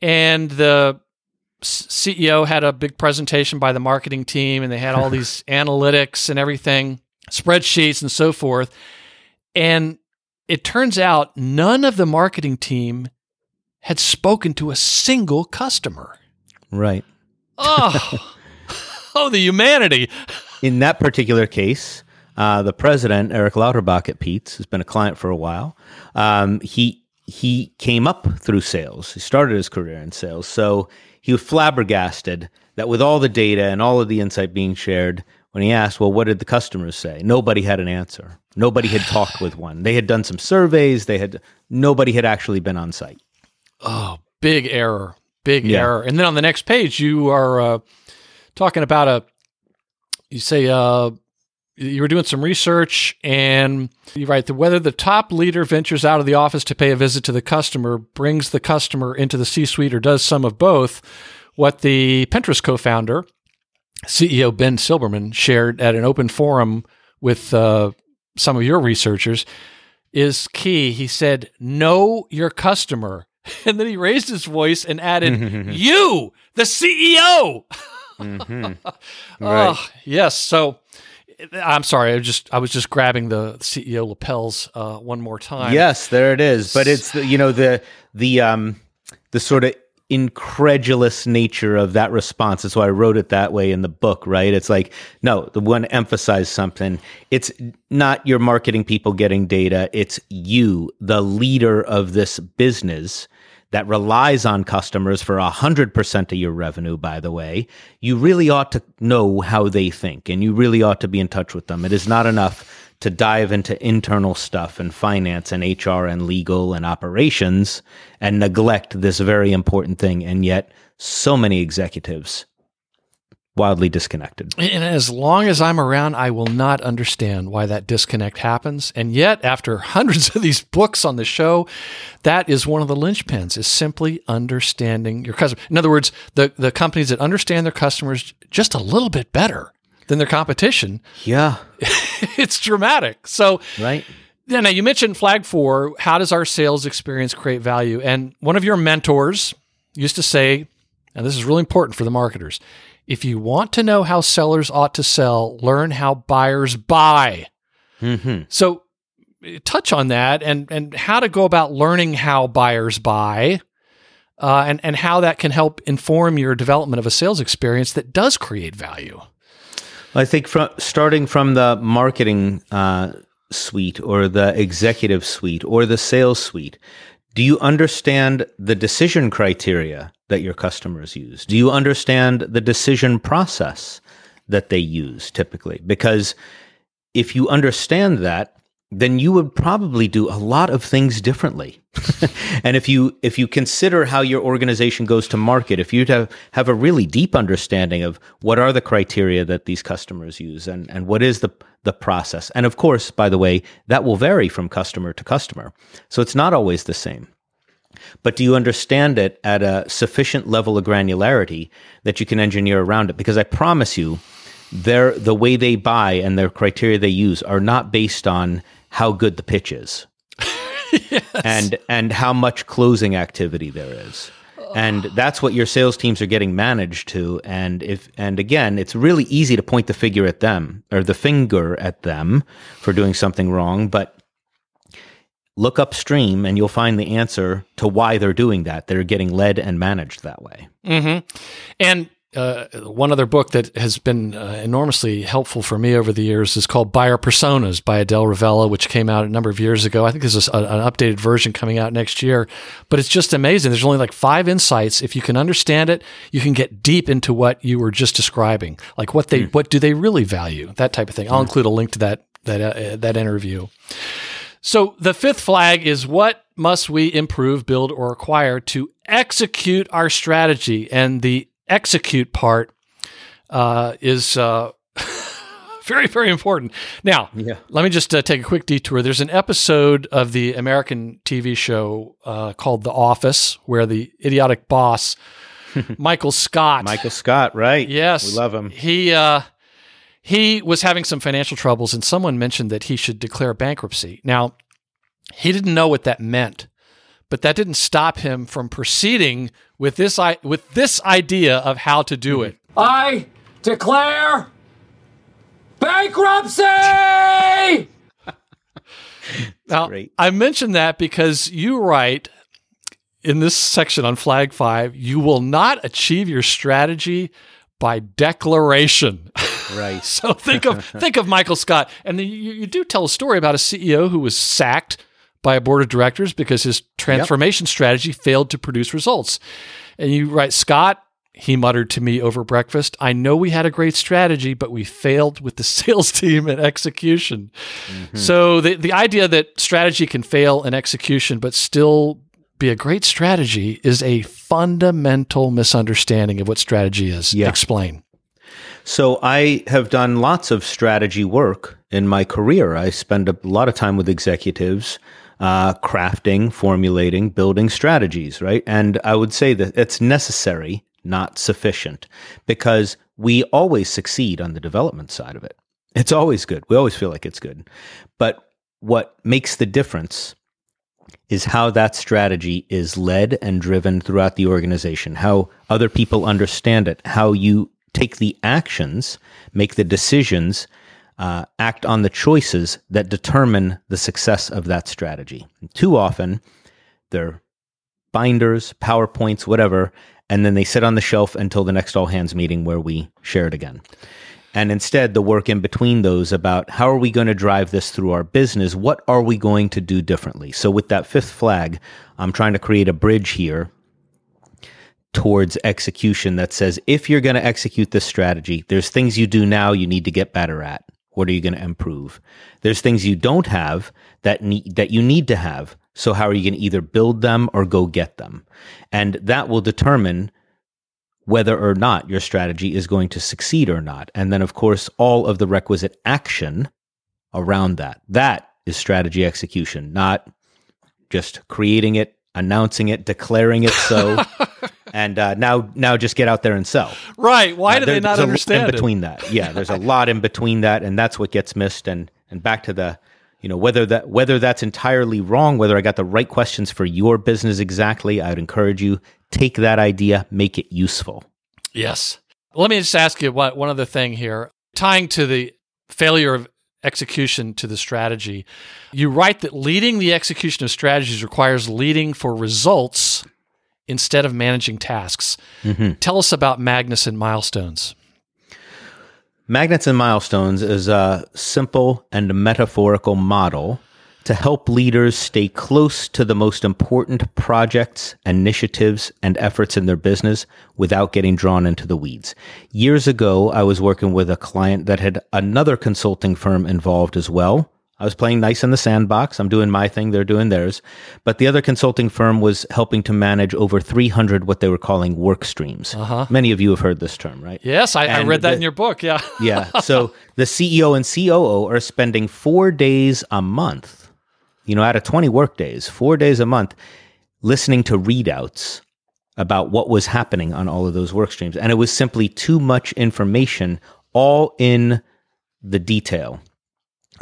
and the CEO had a big presentation by the marketing team, and they had all these analytics and everything, spreadsheets and so forth, and it turns out none of the marketing team had spoken to a single customer. Right. Oh, oh, the humanity. In that particular case, uh, the president, Eric Lauterbach at Peet's, has been a client for a while. Um, he he came up through sales. He started his career in sales, so he was flabbergasted that with all the data and all of the insight being shared, when he asked, "Well, what did the customers say?" Nobody had an answer. Nobody had talked with one. They had done some surveys. They had nobody had actually been on site. Oh, big error. Big Yeah. error. And then on the next page, you are uh, talking about a, you say, uh, you were doing some research and you write that whether the top leader ventures out of the office to pay a visit to the customer, brings the customer into the C suite, or does some of both, what the Pinterest co founder, CEO Ben Silbermann, shared at an open forum with uh, some of your researchers is key. He said, Know your customer. And then he raised his voice and added, You, the CEO. Right. Oh, yes. So I'm sorry. I just I was just grabbing the CEO lapels uh, one more time. Yes, there it is. But it's the, you know the the um the sort of incredulous nature of that response. That's why I wrote it that way in the book, right? It's like, no, the one emphasize something. It's not your marketing people getting data. It's you, the leader of this business that relies on customers for 100% of your revenue, by the way, you really ought to know how they think and you really ought to be in touch with them. It is not enough to dive into internal stuff and finance and HR and legal and operations and neglect this very important thing. And yet, so many executives wildly disconnected. And as long as I'm around, I will not understand why that disconnect happens. And yet, after hundreds of these books on the show, that is one of the linchpins is simply understanding your customer. In other words, the, the companies that understand their customers just a little bit better than their competition, Yeah, it's dramatic. So, right. yeah, now you mentioned flag four. How does our sales experience create value? And one of your mentors used to say, and this is really important for the marketers if you want to know how sellers ought to sell, learn how buyers buy. hmm So, touch on that and, and how to go about learning how buyers buy. Uh, and, and how that can help inform your development of a sales experience that does create value. I think from starting from the marketing uh, suite or the executive suite or the sales suite, do you understand the decision criteria that your customers use? Do you understand the decision process that they use typically? Because if you understand that, then you would probably do a lot of things differently. and if you if you consider how your organization goes to market, if you have, have a really deep understanding of what are the criteria that these customers use and, and what is the the process. And of course, by the way, that will vary from customer to customer. So it's not always the same. But do you understand it at a sufficient level of granularity that you can engineer around it? Because I promise you, their the way they buy and their criteria they use are not based on how good the pitch is. yes. And and how much closing activity there is. And that's what your sales teams are getting managed to. And if and again, it's really easy to point the figure at them or the finger at them for doing something wrong, but look upstream and you'll find the answer to why they're doing that. They're getting led and managed that way. Mm-hmm. And uh, one other book that has been uh, enormously helpful for me over the years is called Buyer Personas by Adele Revella, which came out a number of years ago. I think there's a, an updated version coming out next year, but it's just amazing. There's only like five insights. If you can understand it, you can get deep into what you were just describing, like what they, mm. what do they really value, that type of thing. I'll mm. include a link to that that uh, that interview. So the fifth flag is what must we improve, build, or acquire to execute our strategy? And the execute part uh, is uh, very, very important. Now, yeah. let me just uh, take a quick detour. There's an episode of the American TV show uh, called The Office where the idiotic boss, Michael Scott. Michael Scott, right? Yes. We love him. He uh, he was having some financial troubles, and someone mentioned that he should declare bankruptcy. Now, he didn't know what that meant, but that didn't stop him from proceeding with this with this idea of how to do it. I declare bankruptcy. now, Great. I mentioned that because you write in this section on flag 5, you will not achieve your strategy by declaration. Right. so think of think of Michael Scott, and you, you do tell a story about a CEO who was sacked by a board of directors because his transformation yep. strategy failed to produce results. And you write, Scott, he muttered to me over breakfast, I know we had a great strategy, but we failed with the sales team and execution. Mm-hmm. So the, the idea that strategy can fail in execution, but still be a great strategy is a fundamental misunderstanding of what strategy is. Yeah. Explain. So I have done lots of strategy work in my career. I spend a lot of time with executives, uh, crafting, formulating, building strategies, right? And I would say that it's necessary, not sufficient, because we always succeed on the development side of it. It's always good. We always feel like it's good. But what makes the difference is how that strategy is led and driven throughout the organization, how other people understand it, how you take the actions, make the decisions, uh, act on the choices that determine the success of that strategy. And too often, they're binders, PowerPoints, whatever, and then they sit on the shelf until the next all hands meeting where we share it again. And instead, the work in between those about how are we going to drive this through our business? What are we going to do differently? So, with that fifth flag, I'm trying to create a bridge here towards execution that says if you're going to execute this strategy, there's things you do now you need to get better at. What are you going to improve? There's things you don't have that need, that you need to have. So how are you going to either build them or go get them? And that will determine whether or not your strategy is going to succeed or not. And then of course, all of the requisite action around that. That is strategy execution, not just creating it, announcing it, declaring it so. and uh, now now just get out there and sell. Right? Why uh, do there, they not understand in between that? Yeah, there's a lot in between that, and that's what gets missed. And and back to the you know whether that whether that's entirely wrong, whether I got the right questions for your business exactly, I would encourage you take that idea, make it useful. Yes. Let me just ask you one, one other thing here, tying to the failure of execution to the strategy. You write that leading the execution of strategies requires leading for results instead of managing tasks. Mm-hmm. Tell us about Magnets and Milestones. Magnets and Milestones is a simple and metaphorical model to help leaders stay close to the most important projects, initiatives, and efforts in their business without getting drawn into the weeds. Years ago, I was working with a client that had another consulting firm involved as well. I was playing nice in the sandbox. I'm doing my thing, they're doing theirs. But the other consulting firm was helping to manage over 300 what they were calling work streams. Uh-huh. Many of you have heard this term, right? Yes, I, I read that the- in your book. Yeah. yeah. So the CEO and COO are spending four days a month, you know, out of 20 work days, four days a month, listening to readouts about what was happening on all of those work streams. And it was simply too much information, all in the detail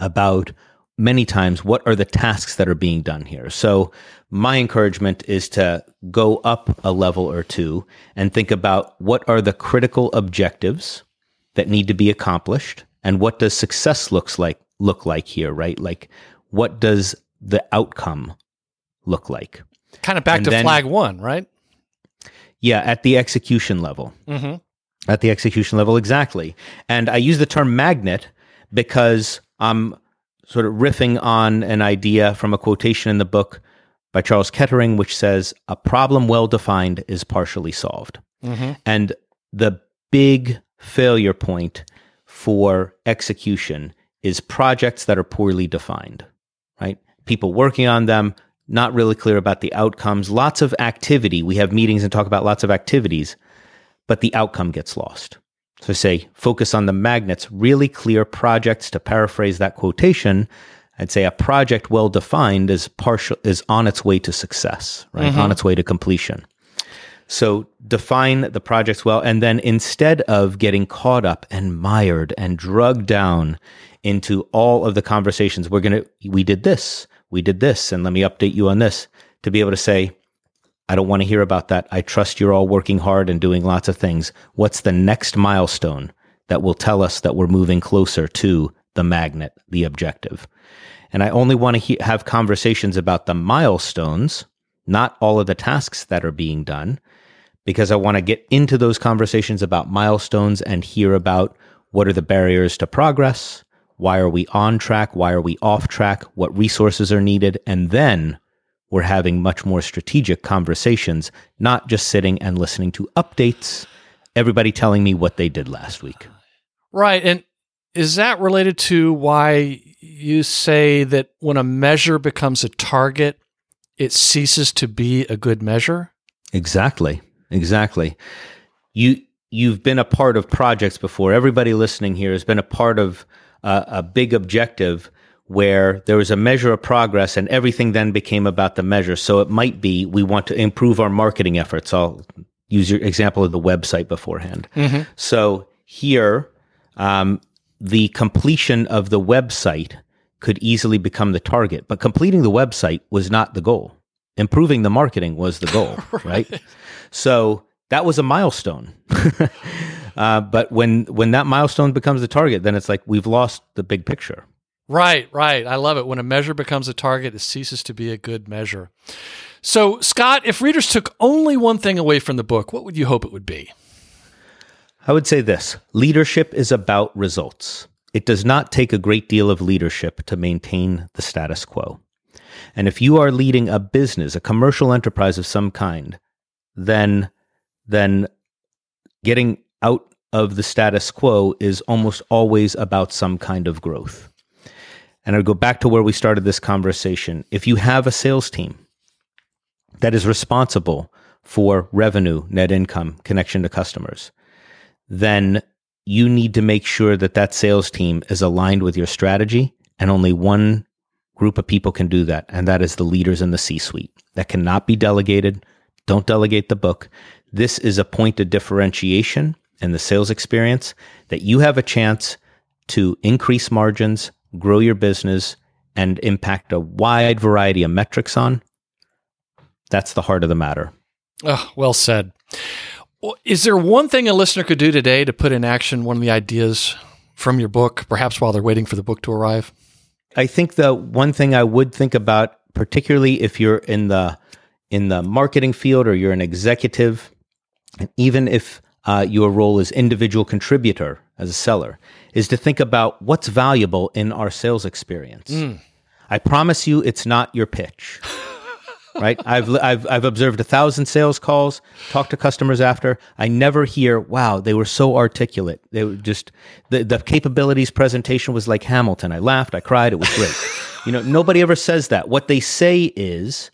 about many times what are the tasks that are being done here. So my encouragement is to go up a level or two and think about what are the critical objectives that need to be accomplished and what does success looks like look like here, right? Like what does the outcome look like? Kind of back And to then- flag one, right? Yeah, at the execution level. Mm-hmm. At the execution level, exactly. And I use the term magnet because I'm sort of riffing on an idea from a quotation in the book by Charles Kettering, which says, A problem well defined is partially solved. Mm-hmm. And the big failure point for execution is projects that are poorly defined, right? People working on them, not really clear about the outcomes, lots of activity. We have meetings and talk about lots of activities, but the outcome gets lost. So say focus on the magnets, really clear projects. To paraphrase that quotation, I'd say a project well defined is partial is on its way to success, right? Mm-hmm. On its way to completion. So define the projects well, and then instead of getting caught up and mired and drugged down into all of the conversations, we're gonna we did this, we did this, and let me update you on this to be able to say, I don't want to hear about that. I trust you're all working hard and doing lots of things. What's the next milestone that will tell us that we're moving closer to the magnet, the objective? And I only want to he- have conversations about the milestones, not all of the tasks that are being done, because I want to get into those conversations about milestones and hear about what are the barriers to progress, why are we on track, why are we off track, what resources are needed, and then we're having much more strategic conversations, not just sitting and listening to updates, everybody telling me what they did last week. Right. And is that related to why you say that when a measure becomes a target, it ceases to be a good measure? Exactly. Exactly. You you've been a part of projects before. Everybody listening here has been a part of uh, a big objective where there was a measure of progress and everything then became about the measure. So it might be we want to improve our marketing efforts. I'll use your example of the website beforehand. So here, um, the completion of the website could easily become the target, but completing the website was not the goal. Improving the marketing was the goal, right? So that was a milestone. uh, but when when that milestone becomes the target, then it's like we've lost the big picture. Right, right. I love it. When a measure becomes a target, it ceases to be a good measure. So, Scott, if readers took only one thing away from the book, what would you hope it would be? I would say this leadership is about results. It does not take a great deal of leadership to maintain the status quo. And if you are leading a business, a commercial enterprise of some kind, then then getting out of the status quo is almost always about some kind of growth. And I go back to where we started this conversation. If you have a sales team that is responsible for revenue, net income, connection to customers, then you need to make sure that that sales team is aligned with your strategy. And only one group of people can do that. And that is the leaders in the C suite. That cannot be delegated. Don't delegate the book. This is a point of differentiation in the sales experience that you have a chance to increase margins, grow your business, and impact a wide variety of metrics on. That's the heart of the matter. Oh, well said. Is there one thing a listener could do today to put in action one of the ideas from your book, perhaps while they're waiting for the book to arrive? I think the one thing I would think about, particularly if you're in the in the marketing field or you're an executive, and even if uh, your role is individual contributor as a seller, is to think about what's valuable in our sales experience. Mm. I promise you, it's not your pitch. right? I've, I've, I've observed a thousand sales calls, talked to customers after. I never hear, wow, they were so articulate. They were just, the, the capabilities presentation was like Hamilton. I laughed, I cried, it was great. you know, nobody ever says that. What they say is,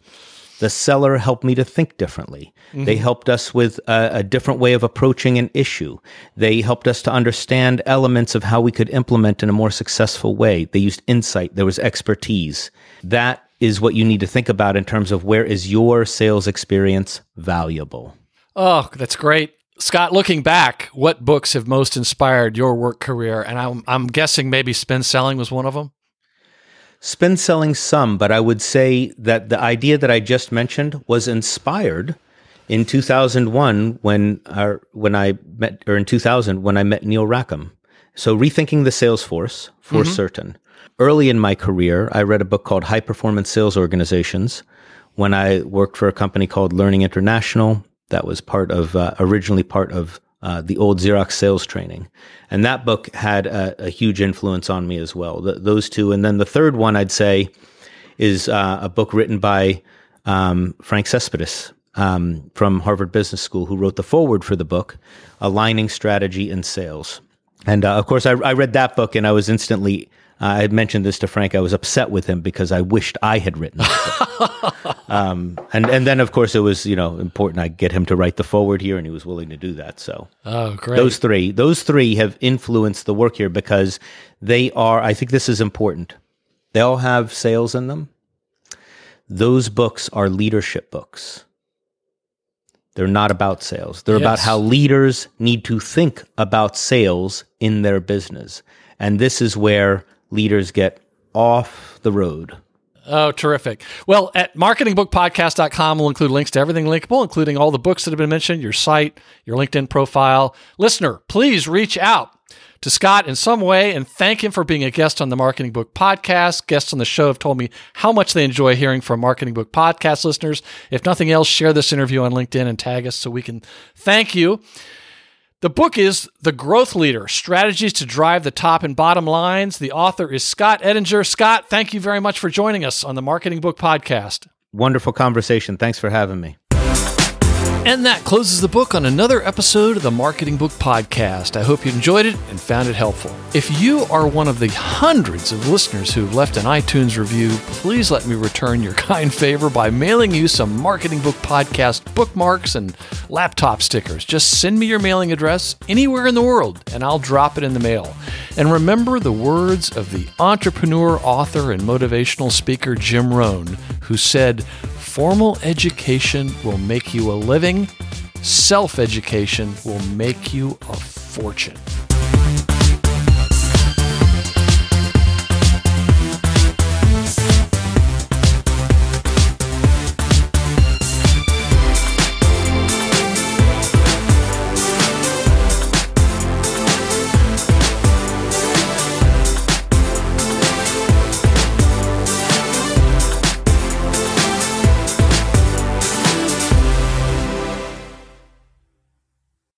the seller helped me to think differently. Mm-hmm. They helped us with a, a, different way of approaching an issue. They helped us to understand elements of how we could implement in a more successful way. They used insight. There was expertise. That is what you need to think about in terms of where is your sales experience valuable. Oh, that's great. Scott, looking back, what books have most inspired your work career? And I'm, I'm guessing maybe Spin Selling was one of them. Spin selling some, but I would say that the idea that I just mentioned was inspired in 2001 when our, when I met, or in 2000 when I met Neil Rackham. So rethinking the sales force for mm-hmm. certain. Early in my career, I read a book called High Performance Sales Organizations when I worked for a company called Learning International that was part of uh, originally part of uh, the old Xerox sales training. And that book had a, a huge influence on me as well. Those two. And then the third one I'd say is uh, a book written by um, Frank Cespedes um, from Harvard Business School, who wrote the foreword for the book, Aligning Strategy and Sales. And uh, of course, I, I, read that book and I was instantly I had mentioned this to Frank. I was upset with him because I wished I had written it. um, and and then of course it was you know important I get him to write the forward here, and he was willing to do that. So oh great, those three those three have influenced the work here because they are. I think this is important. They all have sales in them. Those books are leadership books. They're not about sales. They're yes. about how leaders need to think about sales in their business. And this is where leaders get off the road. Oh, terrific. Well, at marketingbookpodcast.com, we'll include links to everything linkable, including all the books that have been mentioned, your site, your LinkedIn profile. Listener, please reach out to Scott in some way and thank him for being a guest on the Marketing Book Podcast. Guests on the show have told me how much they enjoy hearing from Marketing Book Podcast listeners. If nothing else, share this interview on LinkedIn and tag us so we can thank you. The book is The Growth Leader Strategies to Drive the Top and Bottom Lines. The author is Scott Edinger. Scott, thank you very much for joining us on the Marketing Book Podcast. Wonderful conversation. Thanks for having me. And that closes the book on another episode of the Marketing Book Podcast. I hope you enjoyed it and found it helpful. If you are one of the hundreds of listeners who've left an iTunes review, please let me return your kind favor by mailing you some Marketing Book Podcast bookmarks and laptop stickers. Just send me your mailing address anywhere in the world and I'll drop it in the mail. And remember the words of the entrepreneur, author, and motivational speaker Jim Rohn, who said, Formal education will make you a living, self education will make you a fortune.